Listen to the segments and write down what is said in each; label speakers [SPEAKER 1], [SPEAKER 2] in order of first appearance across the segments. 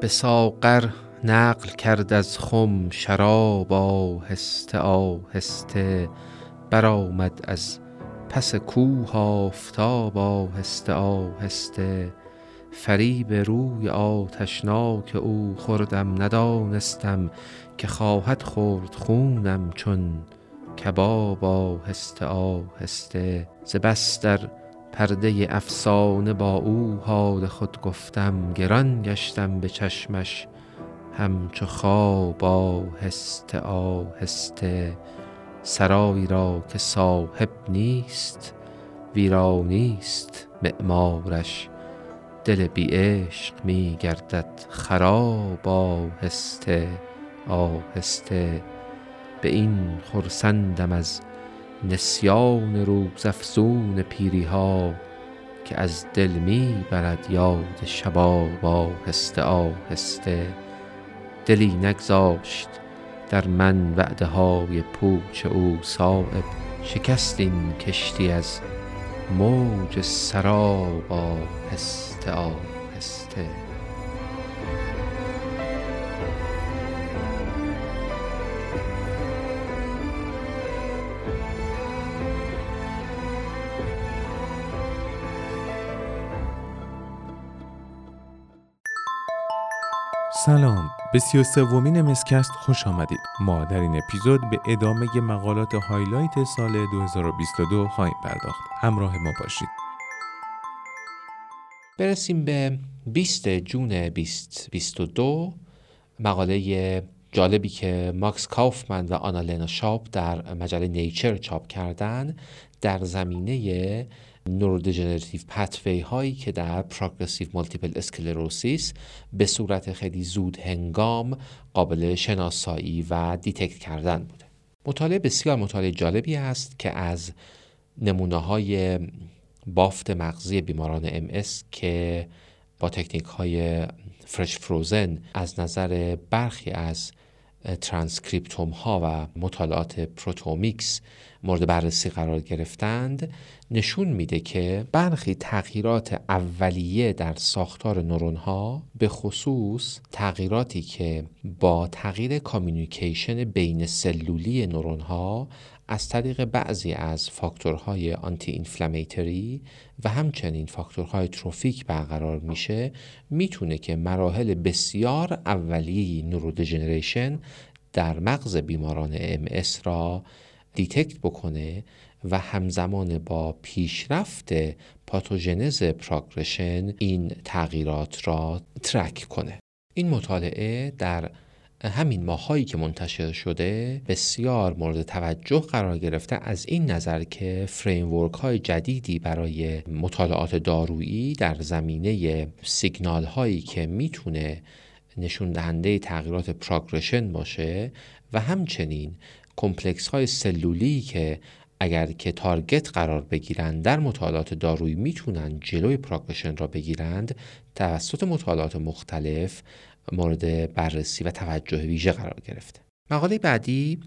[SPEAKER 1] به ساغر نقل کرد از خم شراب آهسته آهسته برآمد از پس کوه آفتاب آهسته آهسته. فریب روی آتشناک او خوردم ندانستم که خواهد خورد خونم چون کباب آهسته آهسته. ز بس در پرده افسانه با او حال خود گفتم گران گشتم به چشمش همچو خواب آهسته آهسته. سرایی را که صاحب نیست ویرانیست معمارش. دل بی عشق می گردد خراب آهسته آهسته. به این خرسندم از نسیان روزافزون پیری ها که از دل می برد یاد شباب آهسته آهسته. دلی نگذاشت در من وعده های پوچ او صایب شکست این کشتی از موج سراب آهسته آهسته.
[SPEAKER 2] سلام. به سی و سومین MScast خوش آمدید. ما در این اپیزود به ادامه مقالات highlight سال 2022 خواهیم پرداخت. همراه ما باشید.
[SPEAKER 1] برسیم به 20 June 2022 مقاله جالبی که ماکس کافمن و آنالنا شاپ در مجله نیچر چاپ کردن در زمینه neurodegenerative pathway هایی که در progressive multiple sclerosis به صورت خیلی زود هنگام قابل شناسایی و detect کردن بوده. مطالعه بسیار مطالعه جالبی است که از نمونه های بافت مغزی بیماران MS که با تکنیک های fresh frozen از نظر برخی از ترانسکریپتوم ها و مطالعات proteomics مورد بررسی قرار گرفتند نشون میده که برخی تغییرات اولیه در ساختار نورون ها به خصوص تغییراتی که با تغییر communication بین سلولی نورون ها از طریق بعضی از فاکتورهای anti-inflammatory و همچنین فاکتورهای trophic برقرار میشه می‌تونه که مراحل بسیار اولیه neurodegeneration در مغز بیماران MS را detect بکنه و همزمان با پیشرفت پاتوژنز progression این تغییرات را track کنه. این مطالعه در همین ماهایی که منتشر شده بسیار مورد توجه قرار گرفته از این نظر که framework های جدیدی برای مطالعات دارویی در زمینه سیگنال هایی که می‌تونه نشون دهنده تغییرات progression باشه و همچنین کمپلکس های سلولی که اگر که target قرار بگیرند در مطالعات دارویی می‌تونن جلوی progression را بگیرند توسط مطالعات مختلف مورد بررسی و توجه ویژه قرار گرفته. مقاله بعدی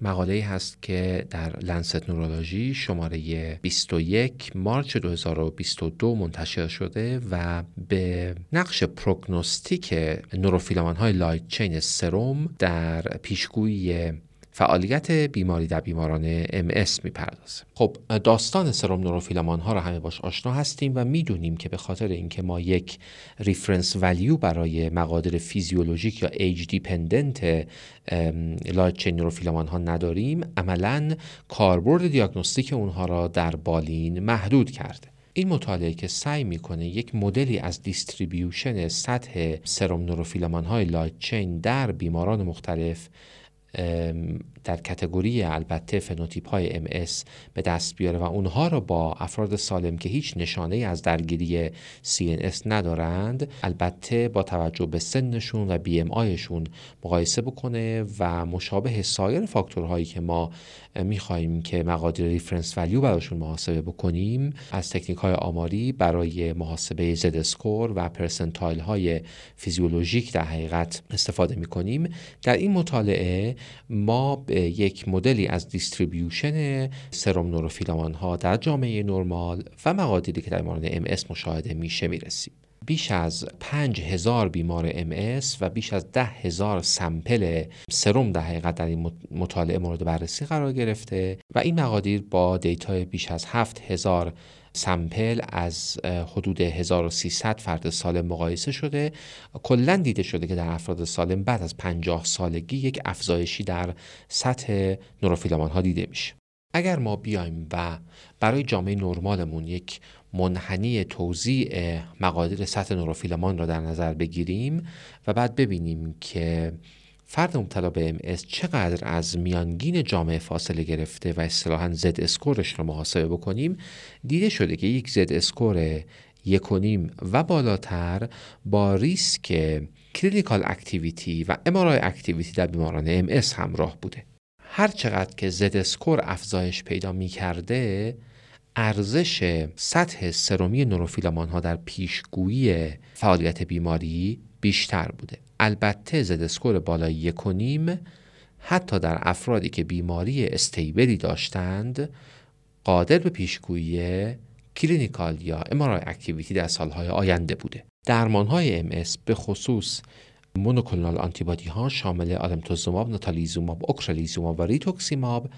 [SPEAKER 1] مقاله هست که در لنست نورولوژی شماره 21 مارچ 2022 منتشر شده و به نقش پروگنوستیک نوروفیلمان های لایت چین سروم در پیشگویی فعالیت بیماری در بیماران MS می‌پردازه. خب داستان سرم نوروفیلمان ها را همه باش آشنا هستیم و می‌دونیم که به خاطر اینکه ما یک reference value برای مقادیر فیزیولوژیک یا age dependent light chain نوروفیلمان ها نداریم عملا کاربرد diagnostic اونها را در بالین محدود کرده. این مطالعه که سعی می‌کنه یک مدلی از distribution سطح سرم نوروفیلمان های light chain در بیماران مختلف um, در category البته فنوتیپ های MS به دست بیاره و اونها رو با افراد سالم که هیچ نشانه از درگیری CNS ندارند البته با توجه به سنشون و BMI شون مقایسه بکنه و مشابه سایر فاکتورهایی که ما می‌خواهیم که مقادیر reference value براشون محاسبه بکنیم از تکنیک های آماری برای محاسبه Z score و percentile های فیزیولوژیک در حقیقت استفاده می‌کنیم. در این مطالعه ما یک مدلی از distribution سرم نوروفیلامان ها در جامعه نرمال و مقادیری که در مورد MS مشاهده میشه می‌رسیم. بیش از پنج هزار بیمار MS و بیش از ده هزار sample سرم در حقیقت در این مطالعه مورد بررسی قرار گرفته و این مقادیر با data ی بیش از هفت هزار سمپل از حدود 1300 فرد سالم مقایسه شده. کلا دیده شده که در افراد سالم بعد از 50 سالگی یک افزایشی در سطح نوروفیلمان ها دیده میشه. اگر ما بیایم و برای جامعه نرمالمون یک منحنی توزیع مقادیر سطح نوروفیلمان را در نظر بگیریم و بعد ببینیم که فرد مبتلا به ام چقدر از میانگین جامعه فاصله گرفته و اصطلاحا زد اسکورش رو محاسبه بکنیم دیده شده که یک Z score یک و نیم و بالاتر با ریسک clinical activity و MRI activity در بیماران MS همراه بوده. هر چقدر که Z score افزایش پیدا می کرده ارزش سطح سرمی نوروفیلمان ها در پیشگویی فعالیت بیماری بیشتر بوده. البته Z score بالای یک حتی در افرادی که بیماری stable ی داشتند قادر به پیشگویی clinical یا MRI activity در سالهای آینده بوده. درمان های MS به خصوص monoclonal antibody ها شامل آلمتوزوماب، ناتالیزوماب، اوکرلیزوماب و ریتوکسیماب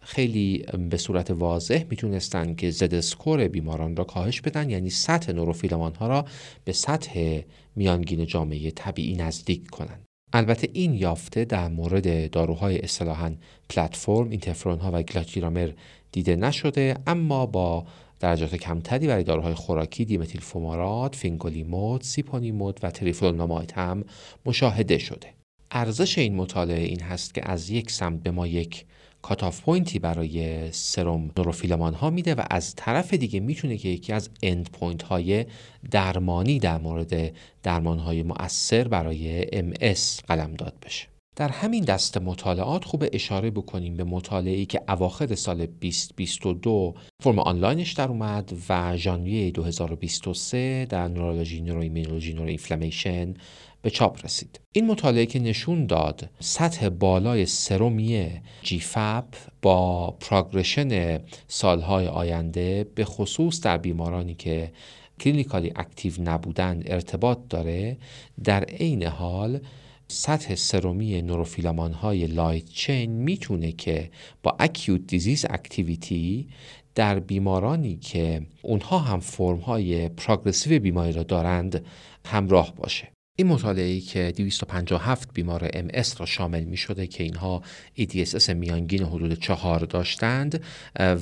[SPEAKER 1] خیلی به صورت واضح می‌تونستن که Z score بیماران را کاهش بدن یعنی سطح نوروفیلمان ها را به سطح میانگین جامعه طبیعی نزدیک کنند. البته این یافته در مورد داروهای اصطلاحا پلتفرم، اینترفرون ها و گلاتیرامر دیده نشده اما با درجات کمتری برای داروهای خوراکی دیمتیل فومارات، فینگولیمود، سیپونیمود و تریفلوناماید هم مشاهده شده. ارزش این مطالعه این هست که از یک سمت به ما یک cutoff point ی برای سرم نوروفیلمان ها میده و از طرف دیگه می‌تونه که یکی از end point های درمانی در مورد درمان های مؤثر برای MS قلمداد بشه. در همین دست مطالعات خوب اشاره بکنیم به مطالعه‌ای که اواخر سال 2022 فرم آنلاینش در اومد و ژانویه 2023 در Neurology Neuroimmunology Neuroinflammation به چاپ رسید. این مطالعه که نشون داد سطح بالای serum ی GFAP با progression سالهای آینده به خصوص در بیمارانی که clinically active نبودند ارتباط داره در عین حال سطح serum ی neurofilament های light chain می‌تونه که با acute disease activity در بیمارانی که اونها هم فرم های progressive بیماری را دارند همراه باشه. این مطالعه که 257 بیمار MS را شامل می شده که اینها EDSS میانگین حدود چهار داشتند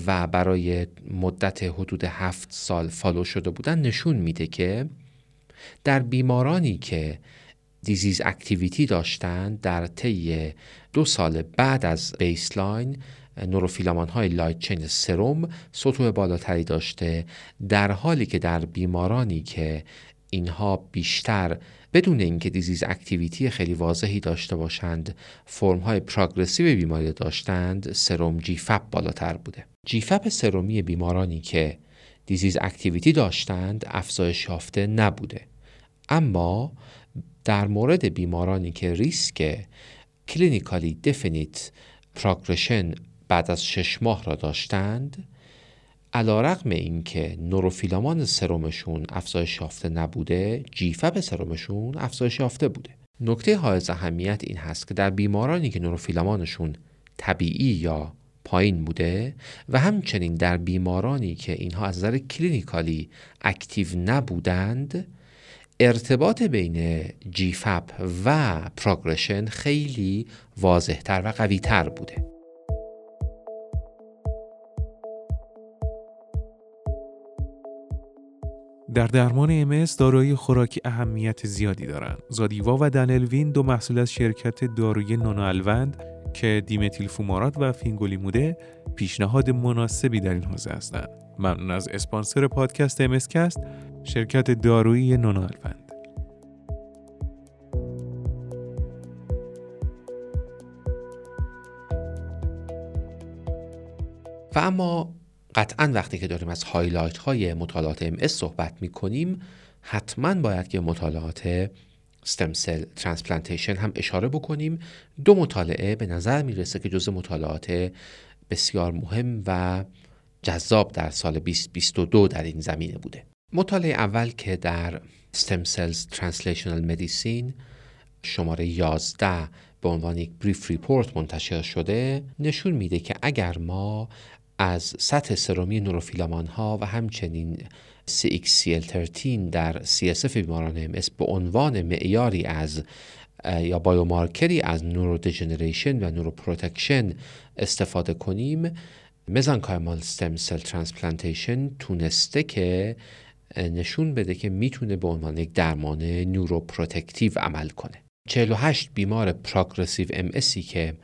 [SPEAKER 1] و برای مدت حدود هفت سال follow شده بودند نشون میده که در بیمارانی که disease activity داشتند در طی دو سال بعد از baseline neurofilament های light chain serum سطوح بالاتری داشته در حالی که در بیمارانی که اینها بیشتر بدون اینکه disease activity خیلی واضحی داشته باشند فرم های progressive بیماری داشتند serum GFAP بالاتر بوده. GFAP serum ی بیمارانی که disease activity داشتند افزایش یافته نبوده. اما در مورد بیمارانی که ریسک clinically definite progression بعد از شش ماه را داشتند علی رغم این که neurofilament serum شون افزایش یافته نبوده GFAP serum شون افزایش یافته بوده. نکته های اهمیت این هست که در بیمارانی که neurofilament شون طبیعی یا پایین بوده و همچنین در بیمارانی که اینها از نظر clinically active نبودند ارتباط بین GFAP و progression خیلی واضحتر و قویتر بوده.
[SPEAKER 2] در درمان MS داروی خوراکی اهمیت زیادی دارند. زادیوا و دنلوین دو محصول از شرکت داروی نونوالوند که دیمتیل فومارات و فینگولیموده پیشنهاد مناسبی در این حوزه هستند. ممنون از اسپانسر پادکست امسکست شرکت دارویی نونوالوند.
[SPEAKER 1] و اما قطعا وقتی که داریم از highlight های مطالعات MS صحبت می کنیم حتما باید که مطالعات cell transplantation هم اشاره بکنیم. دو مطالعه به نظر می‌رسه که جزء مطالعات بسیار مهم و جذاب در سال 2022 در این زمینه بوده. مطالعه اول که در Stem Cells Translational Medicine شماره 11 به عنوان یک brief report منتشر شده نشون میده که اگر ما از سطح serum ی neurofilament ها و همچنین CXCL13 در CSF بیماران MS به عنوان معیاری از یا biomarker ی از neurodegeneration و neuroprotection استفاده کنیم mesenchymal stem cell transplantation تونسته که نشون بده که می‌تونه به عنوان یک درمان neuroprotective عمل کنه. 48 بیمار progressive MS که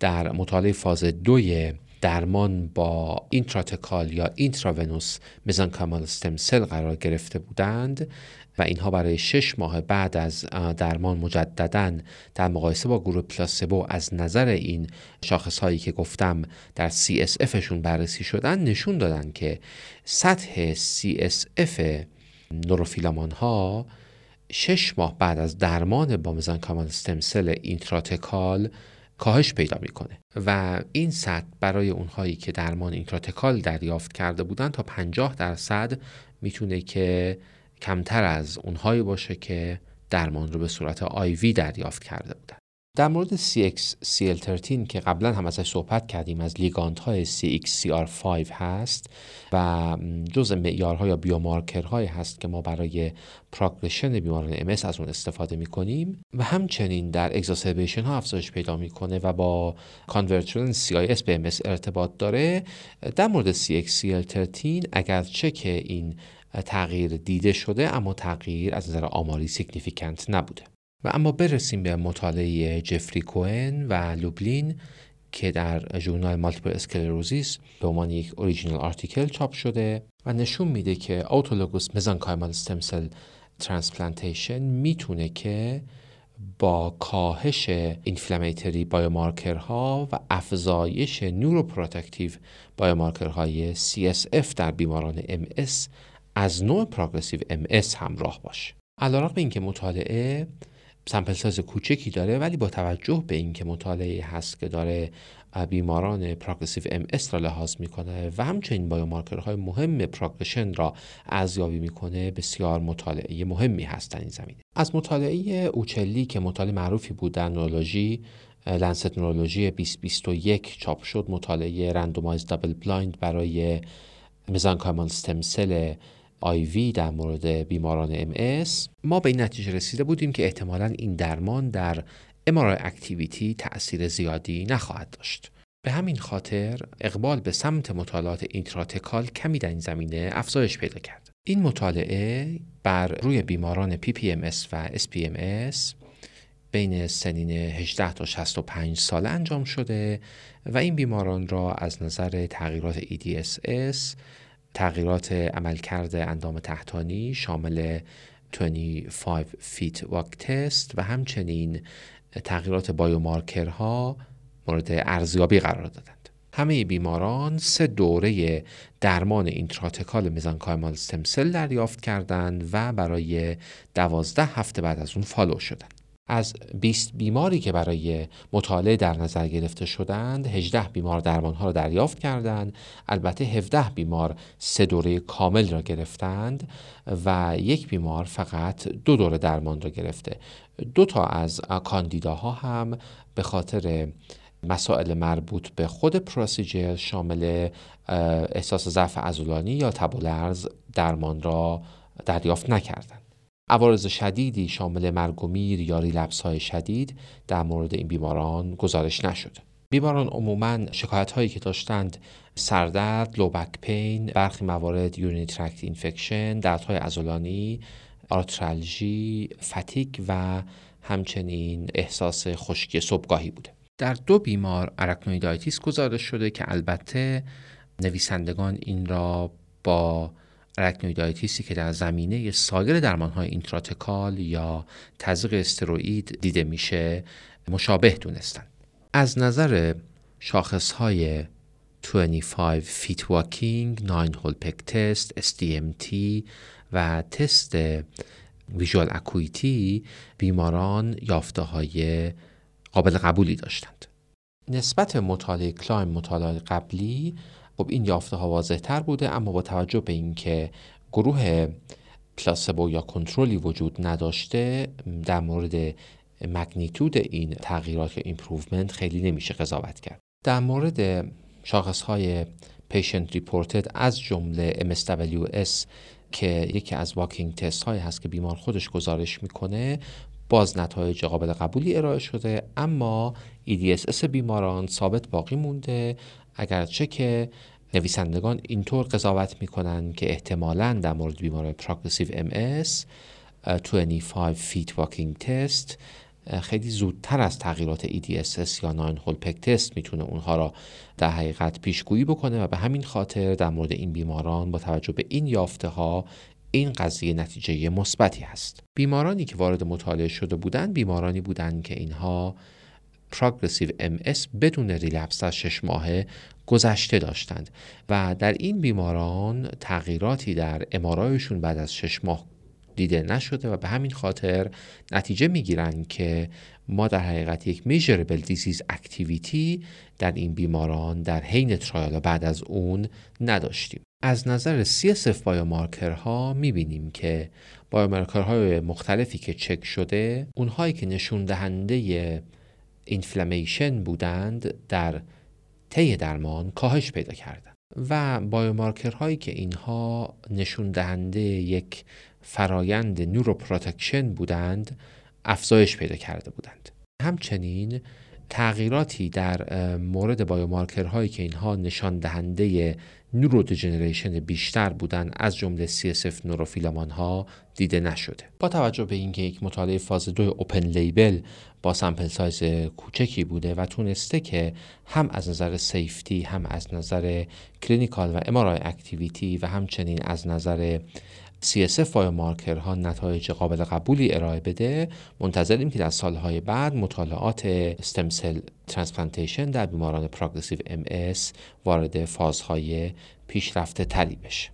[SPEAKER 1] در مطالعه فاز دوی درمان با intrathecal یا intravenous mesenchymal stem cell قرار گرفته بودند و اینها برای شش ماه بعد از درمان مجددا در مقایسه با گروه placebo از نظر این شاخص هایی که گفتم در CSF شون بررسی شدن نشون دادن که سطح CSF neurofilament ها شش ماه بعد از درمان با mesenchymal stem cell intrathecal کاهش پیدا می‌کنه. و این سطح برای اونهایی که درمان intrathecal دریافت کرده بودن تا 50 درصد می‌تونه که کمتر از اونهایی باشه که درمان رو به صورت IV دریافت کرده بودن. در مورد CXCL13 که قبلا هم ازش صحبت کردیم از ligand های CXCR5 هست و جز معیارها یا biomarker هایی هست که ما برای progression بیماران MS از اون استفاده می کنیم و همچنین در exacerbation ها افزایش پیدا می‌کنه و با convert شدن CIS به MS ارتباط داره. در مورد CXCL13 اگرچه که این تغییر دیده شده اما تغییر از نظر آماری significant نبوده. و اما برسیم به مطالعه جفری کوئن و لوبلین که در ژورنال Multiple Sclerosis به عنوان یک original article چاپ شده و نشون میده که autologous mesenchymal stem cell transplantation می‌تونه که با کاهش inflammatory biomarker ها و افزایش neuroprotective biomarker های CSF در بیماران MS از نوع progressive MS همراه باشه. علیرغم اینکه مطالعه sample size کوچکی داره ولی با توجه به اینکه مطالعه هست که داره بیماران progressive MS را لحاظ می‌کنه و همچنین biomarker های مهم progression را ارزیابی می‌کنه بسیار مطالعه مهمی هست در این زمینه. از مطالعه اوچلی که مطالعه معروفی بود در Neurology Lancet Neurology 2021 چاپ شد مطالعه randomized double blind برای mesenchymal stem cell IV در مورد بیماران MS ما به این نتیجه رسیده بودیم که احتمالا این درمان در MRI activity تأثیر زیادی نخواهد داشت. به همین خاطر اقبال به سمت مطالعات intrathecal کمی در این زمینه افزایش پیدا کرد. این مطالعه بر روی بیماران PPMS و SPMS بین سنین 18 تا 65 ساله انجام شده و این بیماران را از نظر تغییرات EDSS، تغییرات عملکرد اندام تحتانی شامل 25 feet walk test و همچنین تغییرات biomarker ها مورد ارزیابی قرار دادند. همه بیماران سه دوره درمان intrathecal mesenchymal cell دریافت کردند و برای دوازده هفته بعد از اون فالو شدند. از 20 بیماری که برای مطالعه در نظر گرفته شدند 18 بیمار درمان ها را دریافت کردند. البته 17 بیمار سه دوره کامل را گرفتند و یک بیمار فقط دو دوره درمان را گرفته. دو تا از کاندیداها هم به خاطر مسائل مربوط به خود پروسیجر شامل احساس ضعف عضلانی یا تبولرز درمان را دریافت نکردند. عوارض شدیدی شامل مرگ و میر یا relapse های شدید در مورد این بیماران گزارش نشده. بیماران عموما شکایت هایی که داشتند سردرد، low back pain، برخی موارد urinary tract infection، دردهای عضلانی، arthralgia، fatigue و همچنین احساس خشکی صبحگاهی بوده. در دو بیمار arachnoiditis گزارش شده که البته نویسندگان این را با arachnoiditis ی که در زمینه سایر درمانهای intrathecal یا تزریق استروئید دیده میشه مشابه دونستن از نظر شاخصهای 25 feet walking، 9 hole peg test، SDMT و تست visual acuity بیماران یافته های قابل قبولی داشتند. نسبت مطالعه کلایم مطالعه قبلی خب این یافته ها واضح تر بوده اما با توجه به اینکه گروه placebo یا کنترلی وجود نداشته در مورد magnitude این تغییرات یا improvement خیلی نمیشه قضاوت کرد. در مورد شاخص های patient reported از جمله MSWS که یکی از walking test های هست که بیمار خودش گزارش می‌کنه باز نتایج قابل قبولی ارائه شده اما EDSS بیماران ثابت باقی مونده اگرچه که نویسندگان اینطور قضاوت می‌کنن که احتمالا در مورد بیمار progressive MS 25 feet walking test خیلی زودتر از تغییرات EDSS یا nine hole peg test می‌تونه اونها را در حقیقت پیشگویی بکنه و به همین خاطر در مورد این بیماران با توجه به این یافته ها این قضیه نتیجه مثبتی هست. بیمارانی که وارد مطالعه شده بودند بیمارانی بودند که اینها progressive MS بدون relapse در شش ماهه گذشته داشتند و در این بیماران تغییراتی در MRI شون بعد از شش ماه دیده نشده و به همین خاطر نتیجه می‌گیرن که ما در حقیقت یک measurable disease activity در این بیماران در حین trial بعد از اون نداشتیم. از نظر CSF biomarker ها می‌بینیم که biomarker های مختلفی که چک شده اونهایی که نشون دهنده inflammation بودند در طی درمان کاهش پیدا کردند و biomarker هایی که اینها نشون دهنده یک فرایند neuroprotection بودند افزایش پیدا کرده بودند. همچنین تغییراتی در مورد biomarker هایی که اینها نشان دهنده neurodegeneration بیشتر بودند از جمله CSF neurofilament ها دیده نشده. با توجه به اینکه یک مطالعه فاز دو open label با sample size کوچکی بوده و تونسته که هم از نظر safety هم از نظر clinical و MRI activity و همچنین از نظر CSF ها نتایج قابل قبولی ارائه بده. منتظریم که در سالهای بعد مطالعات stem cell transplantation در بیماران progressive MS وارد فازهای پیشرفته تری بشه.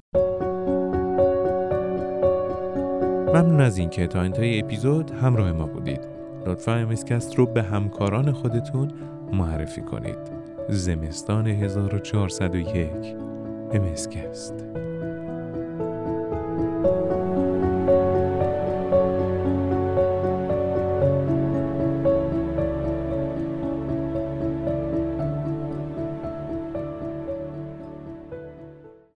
[SPEAKER 2] ممنون از اینکه تا انتهای اپیزود همراه ما بودید. لطفا امسکست رو به همکاران خودتون معرفی کنید. زمستان 1401 امسکست